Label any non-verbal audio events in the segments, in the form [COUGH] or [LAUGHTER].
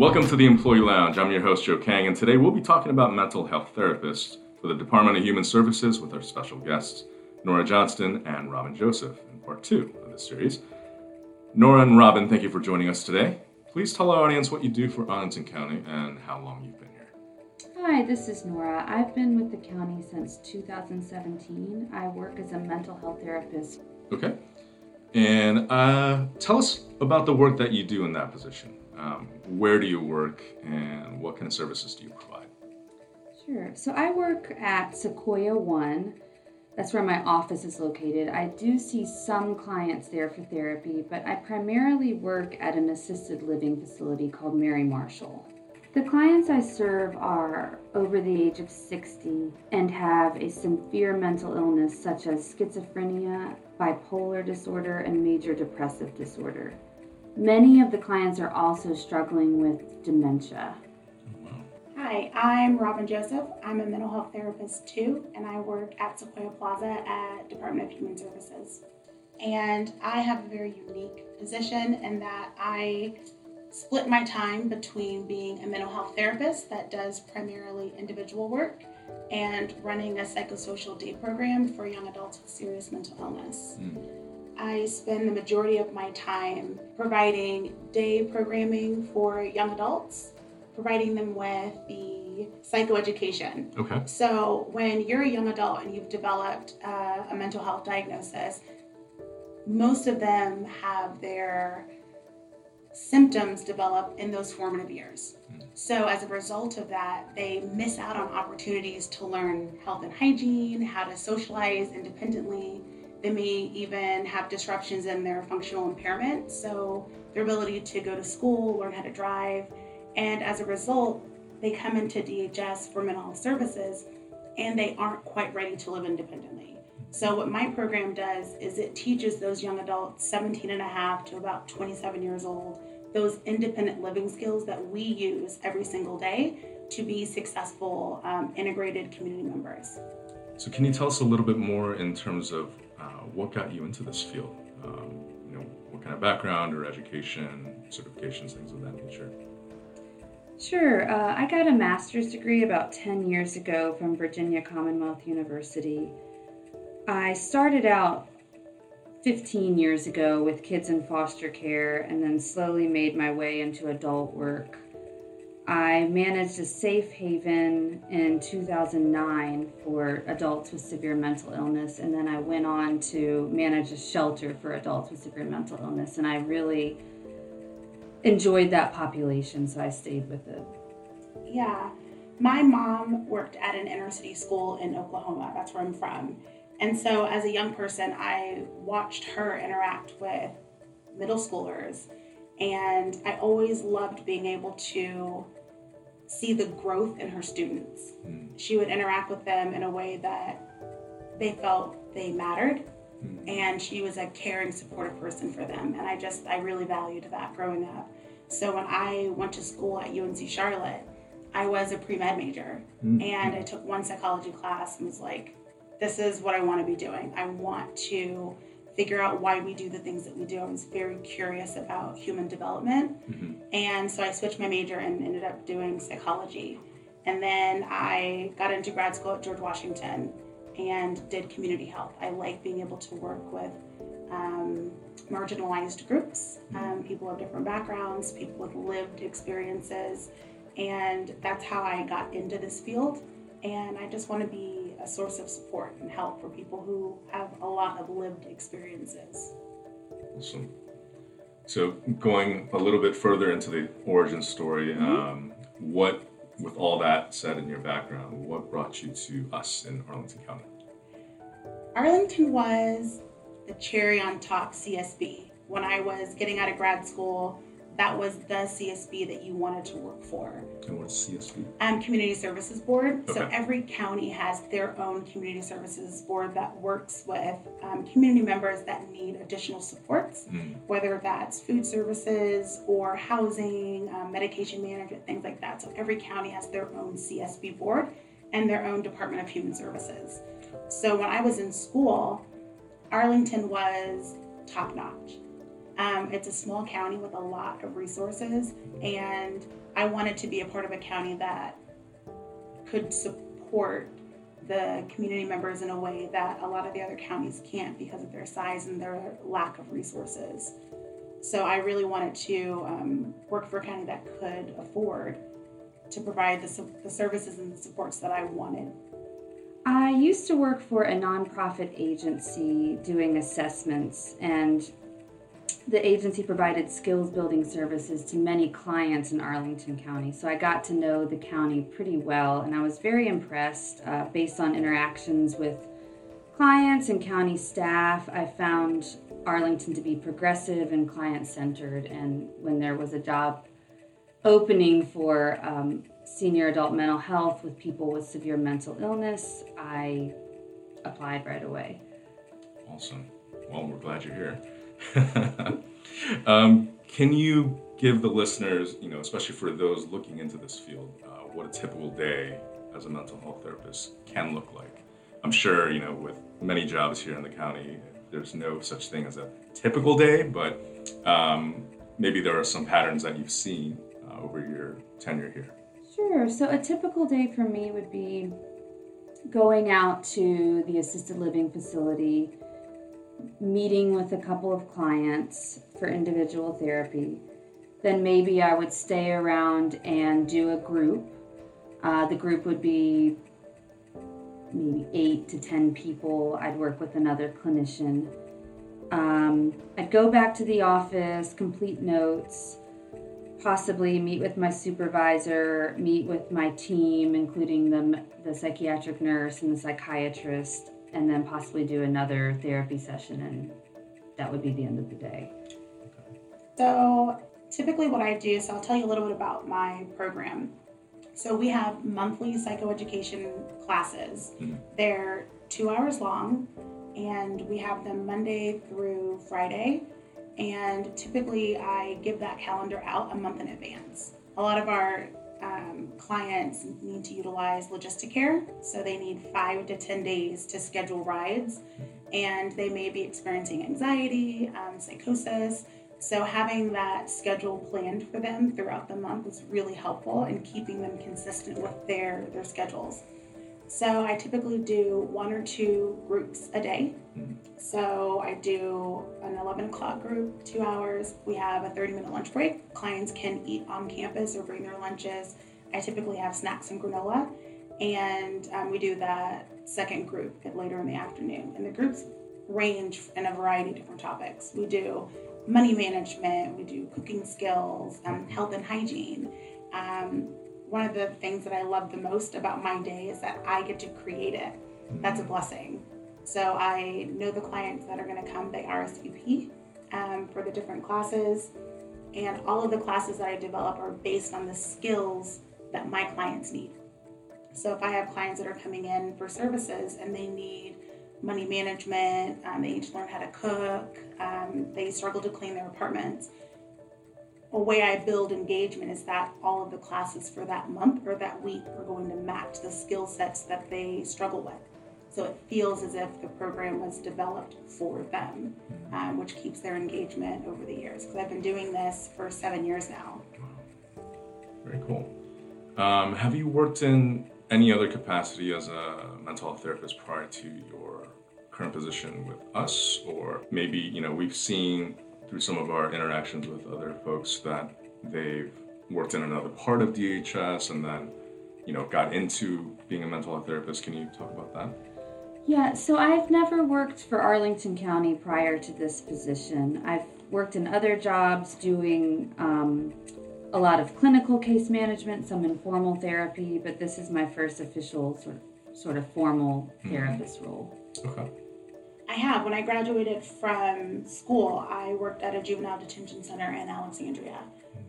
Welcome to the Employee Lounge. I'm your host, Joe Kang, and today we'll be talking about mental health therapists for the Department of Human Services with our special guests, Nora Johnston and Robin Joseph, in part two of this series. Nora and Robin, thank you for joining us today. Please tell our audience what you do for Arlington County and how long you've been here. Hi, this is Nora. I've been with the county since 2017. I work as a mental health therapist. Okay. And uh, tell us about the work that you do in that position. Um, where do you work and what kind of services do you provide? Sure. So I work at Sequoia One. That's where my office is located. I do see some clients there for therapy, but I primarily work at an assisted living facility called Mary Marshall. The clients I serve are over the age of 60 and have a severe mental illness such as schizophrenia, bipolar disorder, and major depressive disorder. Many of the clients are also struggling with dementia. Hi, I'm Robin Joseph. I'm a mental health therapist too, and I work at Sequoia Plaza at Department of Human Services. And I have a very unique position in that I split my time between being a mental health therapist that does primarily individual work and running a psychosocial day program for young adults with serious mental illness. Mm. I spend the majority of my time providing day programming for young adults, providing them with the psychoeducation. Okay. So, when you're a young adult and you've developed uh, a mental health diagnosis, most of them have their symptoms develop in those formative years. So, as a result of that, they miss out on opportunities to learn health and hygiene, how to socialize independently. They may even have disruptions in their functional impairment, so their ability to go to school, learn how to drive. And as a result, they come into DHS for mental health services and they aren't quite ready to live independently. So, what my program does is it teaches those young adults, 17 and a half to about 27 years old, those independent living skills that we use every single day to be successful um, integrated community members. So, can you tell us a little bit more in terms of what got you into this field? Um, you know, what kind of background or education, certifications, things of that nature? Sure. Uh, I got a master's degree about 10 years ago from Virginia Commonwealth University. I started out 15 years ago with kids in foster care and then slowly made my way into adult work. I managed a safe haven in 2009 for adults with severe mental illness, and then I went on to manage a shelter for adults with severe mental illness, and I really enjoyed that population, so I stayed with it. Yeah. My mom worked at an inner city school in Oklahoma. That's where I'm from. And so, as a young person, I watched her interact with middle schoolers, and I always loved being able to see the growth in her students. Mm. She would interact with them in a way that they felt they mattered, mm. and she was a caring, supportive person for them. And I just, I really valued that growing up. So, when I went to school at UNC Charlotte, I was a pre med major, mm. and I took one psychology class and was like, this is what I want to be doing. I want to figure out why we do the things that we do. I was very curious about human development. Mm-hmm. And so I switched my major and ended up doing psychology. And then I got into grad school at George Washington and did community health. I like being able to work with um, marginalized groups, mm-hmm. um, people of different backgrounds, people with lived experiences. And that's how I got into this field. And I just want to be a source of support and help for people who have a lot of lived experiences. Awesome. So, going a little bit further into the origin story, mm-hmm. um, what, with all that said in your background, what brought you to us in Arlington County? Arlington was the cherry on top CSB. When I was getting out of grad school, that was the CSB that you wanted to work for. And what's CSB? Um, Community Services Board. Okay. So every county has their own Community Services Board that works with um, community members that need additional supports, mm. whether that's food services or housing, um, medication management, things like that. So every county has their own CSB board and their own Department of Human Services. So when I was in school, Arlington was top notch Um, it's a small county with a lot of resources, and I wanted to be a part of a county that could support the community members in a way that a lot of the other counties can't because of their size and their lack of resources. So I really wanted to um, work for a county that could afford to provide the, the services and the supports that I wanted. I used to work for a nonprofit agency doing assessments, and the agency provided skills building services to many clients in Arlington County. So I got to know the county pretty well, and I was very impressed uh, based on interactions with clients and county staff. I found Arlington to be progressive and client centered, and when there was a job opening for um, senior adult mental health with people with severe mental illness, I applied right away. Awesome. Well, we're glad you're here. [LAUGHS] um, can you give the listeners, you know, especially for those looking into this field, uh, what a typical day as a mental health therapist can look like? I'm sure, you know, with many jobs here in the county, there's no such thing as a typical day, but um, maybe there are some patterns that you've seen uh, over your tenure here. Sure. So a typical day for me would be going out to the assisted living facility, meeting with a couple of clients for individual therapy. Then maybe I would stay around and do a group. Uh, the group would be maybe eight to ten people. I'd work with another clinician. Um, I'd go back to the office, complete notes, possibly meet with my supervisor, meet with my team, including the, the psychiatric nurse and the psychiatrist, and then possibly do another therapy session, and that would be the end of the day. So, typically, what I do, so I'll tell you a little bit about my program. So, we have monthly psychoeducation classes, mm-hmm. they're two hours long, and we have them Monday through Friday and typically I give that calendar out a month in advance. A lot of our um, clients need to utilize Logisticare, so they need five to 10 days to schedule rides, and they may be experiencing anxiety, um, psychosis. So, having that schedule planned for them throughout the month is really helpful in keeping them consistent with their, their schedules. So I typically do one or two groups a day. Mm-hmm. So I do an 11 o'clock group, two hours. We have a 30 minute lunch break. Clients can eat on campus or bring their lunches. I typically have snacks and granola. And um, we do the second group later in the afternoon. And the groups range in a variety of different topics. We do money management, we do cooking skills, um, health and hygiene. Um, one of the things that I love the most about my day is that I get to create it. That's a blessing. So I know the clients that are going to come, they RSVP um, for the different classes. And all of the classes that I develop are based on the skills that my clients need. So if I have clients that are coming in for services and they need money management, um, they need to learn how to cook, um, they struggle to clean their apartments, a way I build engagement is that all of the classes for that month or that week are going to match the skill sets that they struggle with. So it feels as if the program was developed for them, um, which keeps their engagement over the years. Because I've been doing this for seven years now. Very cool. Um, have you worked in any other capacity as a mental health therapist prior to your current position with us? Or maybe, you know, we've seen through some of our interactions with other folks that they've worked in another part of DHS and then, you know, got into being a mental health therapist. Can you talk about that? Yeah, so I've never worked for Arlington County prior to this position. I've worked in other jobs doing um, a lot of clinical case management, some informal therapy, but this is my first official sort of sort of formal mm-hmm. therapist mm-hmm. role. Okay. I have. When I graduated from school, I worked at a juvenile detention center in Alexandria.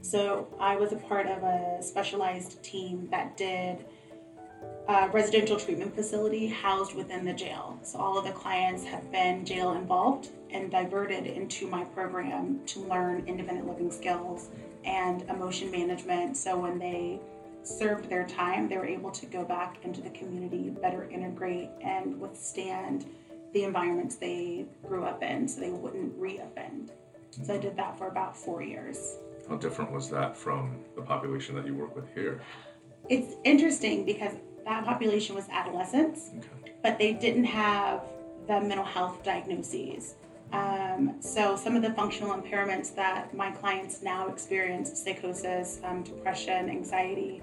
So I was a part of a specialized team that did a residential treatment facility housed within the jail. So all of the clients have been jail involved and diverted into my program to learn independent living skills and emotion management. So when they served their time, they were able to go back into the community, better integrate, and withstand the environments they grew up in so they wouldn't reoffend. So I did that for about four years. How different was that from the population that you work with here? It's interesting because that population was adolescents, Okay. but they didn't have the mental health diagnoses. Um, so some of the functional impairments that my clients now experience, psychosis, um, depression, anxiety,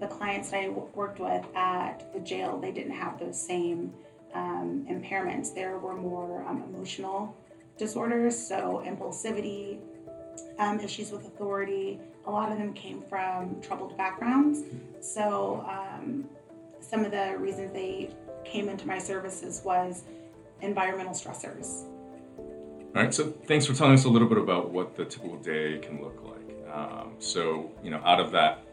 the clients that I w- worked with at the jail, they didn't have those same um, impairments. There were more um, emotional disorders, so impulsivity, um, issues with authority. A lot of them came from troubled backgrounds. So um, some of the reasons they came into my services was environmental stressors. All right, so thanks for telling us a little bit about what the typical day can look like. Um, so, you know, out of that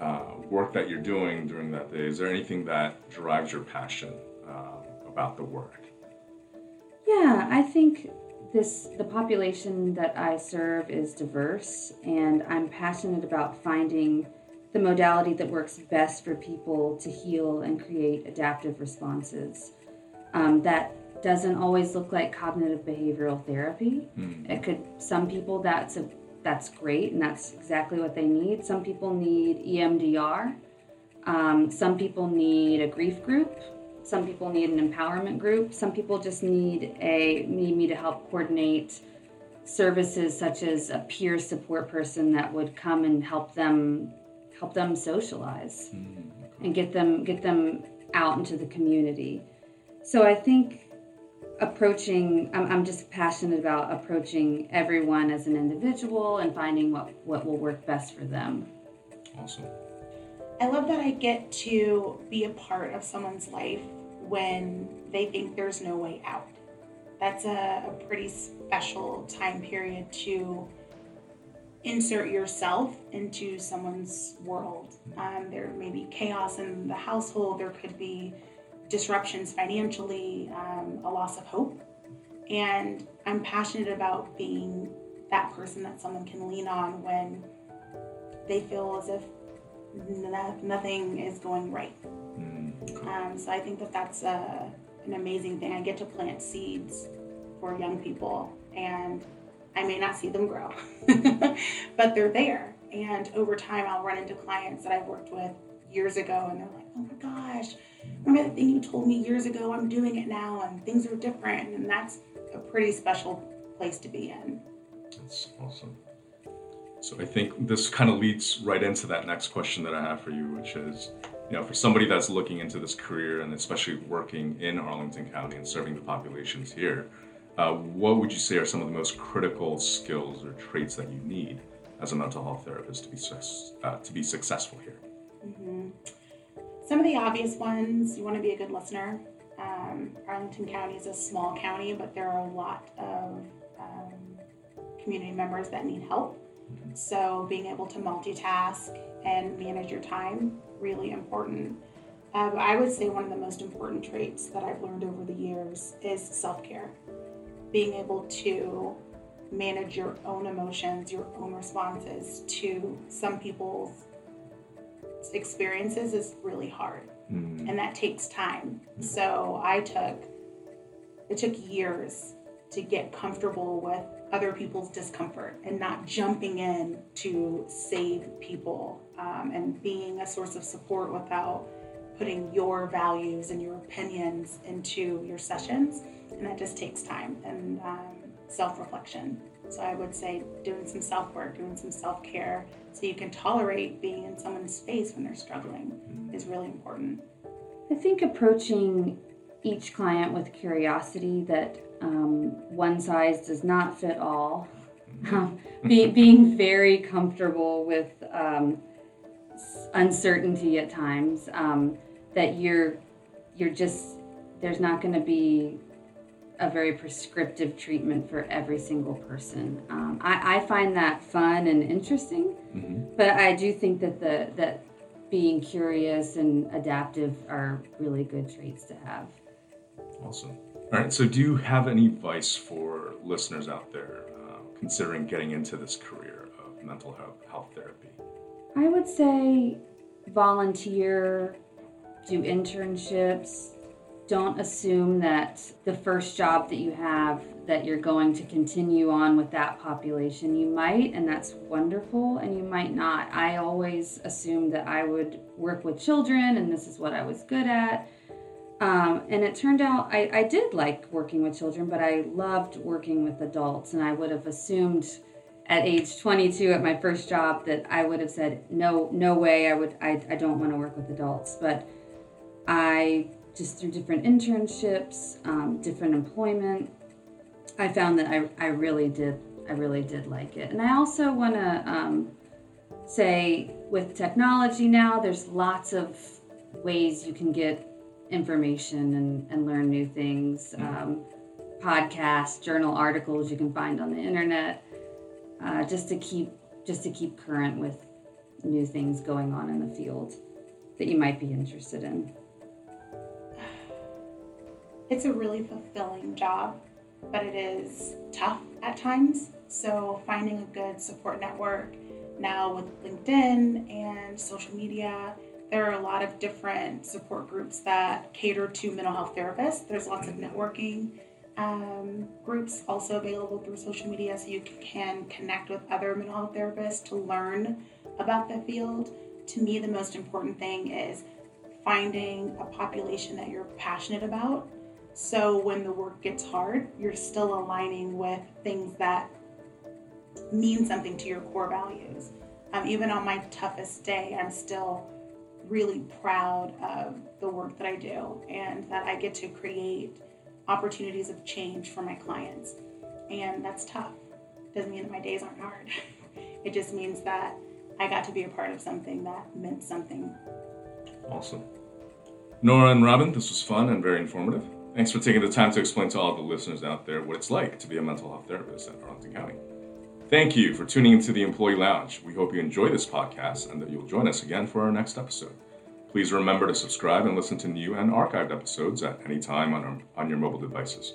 uh, work that you're doing during that day, is there anything that drives your passion um, about the work? Yeah, I think this the population that I serve is diverse, and I'm passionate about finding the modality that works best for people to heal and create adaptive responses. Um, that doesn't always look like cognitive behavioral therapy. It could some people that's a that's great and that's exactly what they need. Some people need EMDR. Um, some people need a grief group. Some people need an empowerment group. Some people just need a need me to help coordinate services such as a peer support person that would come and help them help them socialize hmm, and get them get them out into the community. So I think approaching I'm, I'm just passionate about approaching everyone as an individual and finding what, what will work best for them. Awesome. I love that I get to be a part of someone's life when they think there's no way out. That's a, a pretty special time period to insert yourself into someone's world. Um, there may be chaos in the household, there could be disruptions financially, um, a loss of hope. And I'm passionate about being that person that someone can lean on when they feel as if nothing is going right. Um, so I think that that's a, an amazing thing. I get to plant seeds for young people, and I may not see them grow, [LAUGHS] but they're there. And over time, I'll run into clients that I've worked with years ago, and they're like, "Oh my gosh, remember the thing you told me years ago? I'm doing it now, and things are different." And that's a pretty special place to be in. That's awesome. So I think this kind of leads right into that next question that I have for you, which is, you know, for somebody that's looking into this career and especially working in Arlington County and serving the populations here, uh, what would you say are some of the most critical skills or traits that you need as a mental health therapist to be uh, to be successful here? hmm Some of the obvious ones, you want to be a good listener. Um, Arlington County is a small county, but there are a lot of um, community members that need help. So being able to multitask and manage your time, really important. But I would say one of the most important traits that I've learned over the years is self-care. Being able to manage your own emotions, your own responses to some people's experiences is really hard Mm, and that takes time so i took it took years to get comfortable with other people's discomfort and not jumping in to save people um, and being a source of support without putting your values and your opinions into your sessions. And that just takes time and um, self-reflection. So i would say doing some self-work doing some self-care so you can tolerate being in someone's space when they're struggling is really important. I think approaching each client with curiosity that um, one size does not fit all. Be, being very comfortable with um, uncertainty at times. Um, that you're you're just there's not going to be a very prescriptive treatment for every single person. Um, I, I find that fun and interesting, mhm. but I do think that the that being curious and adaptive are really good traits to have. Awesome. All right. So, do you have any advice for listeners out there uh, considering getting into this career of mental health, health therapy? I would say volunteer, do internships, don't assume that the first job that you have that you're going to continue on with that population. You might, and that's wonderful, and you might not. I always assumed that I would work with children, and this is what I was good at. Um, and it turned out I, I did like working with children, but I loved working with adults, and I would have assumed at age 22 at my first job that I would have said no no way I would I, I don't want to work with adults. But I just through different internships um, different employment I found that I, I really did I really did like it. And I also want to um, say with technology now there's lots of ways you can get information and, and learn new things um, podcasts journal articles you can find on the internet uh, just to keep just to keep current with new things going on in the field that you might be interested in. [SIGHS] It's a really fulfilling job, but it is tough at times. So finding a good support network now with LinkedIn and social media, there are a lot of different support groups that cater to mental health therapists. There's lots of networking um, groups also available through social media so you can connect with other mental health therapists to learn about the field. To me, the most important thing is finding a population that you're passionate about. So when the work gets hard, you're still aligning with things that mean something to your core values. Um, even on my toughest day, I'm still really proud of the work that I do and that I get to create opportunities of change for my clients. And that's tough. Doesn't mean that my days aren't hard. [LAUGHS] it just means that I got to be a part of something that meant something. Awesome. Nora and Robin, this was fun and very informative. Thanks for taking the time to explain to all the listeners out there what it's like to be a mental health therapist at Arlington County. Thank you for tuning into the Employee Lounge. We hope you enjoy this podcast and that you'll join us again for our next episode. Please remember to subscribe and listen to new and archived episodes at any time on, our, on your mobile devices.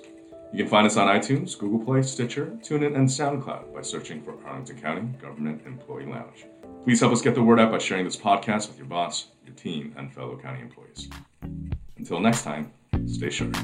You can find us on iTunes, Google Play, Stitcher, TuneIn, and SoundCloud by searching for Arlington County Government Employee Lounge. Please help us get the word out by sharing this podcast with your boss, your team, and fellow county employees. Until next time, stay sharp.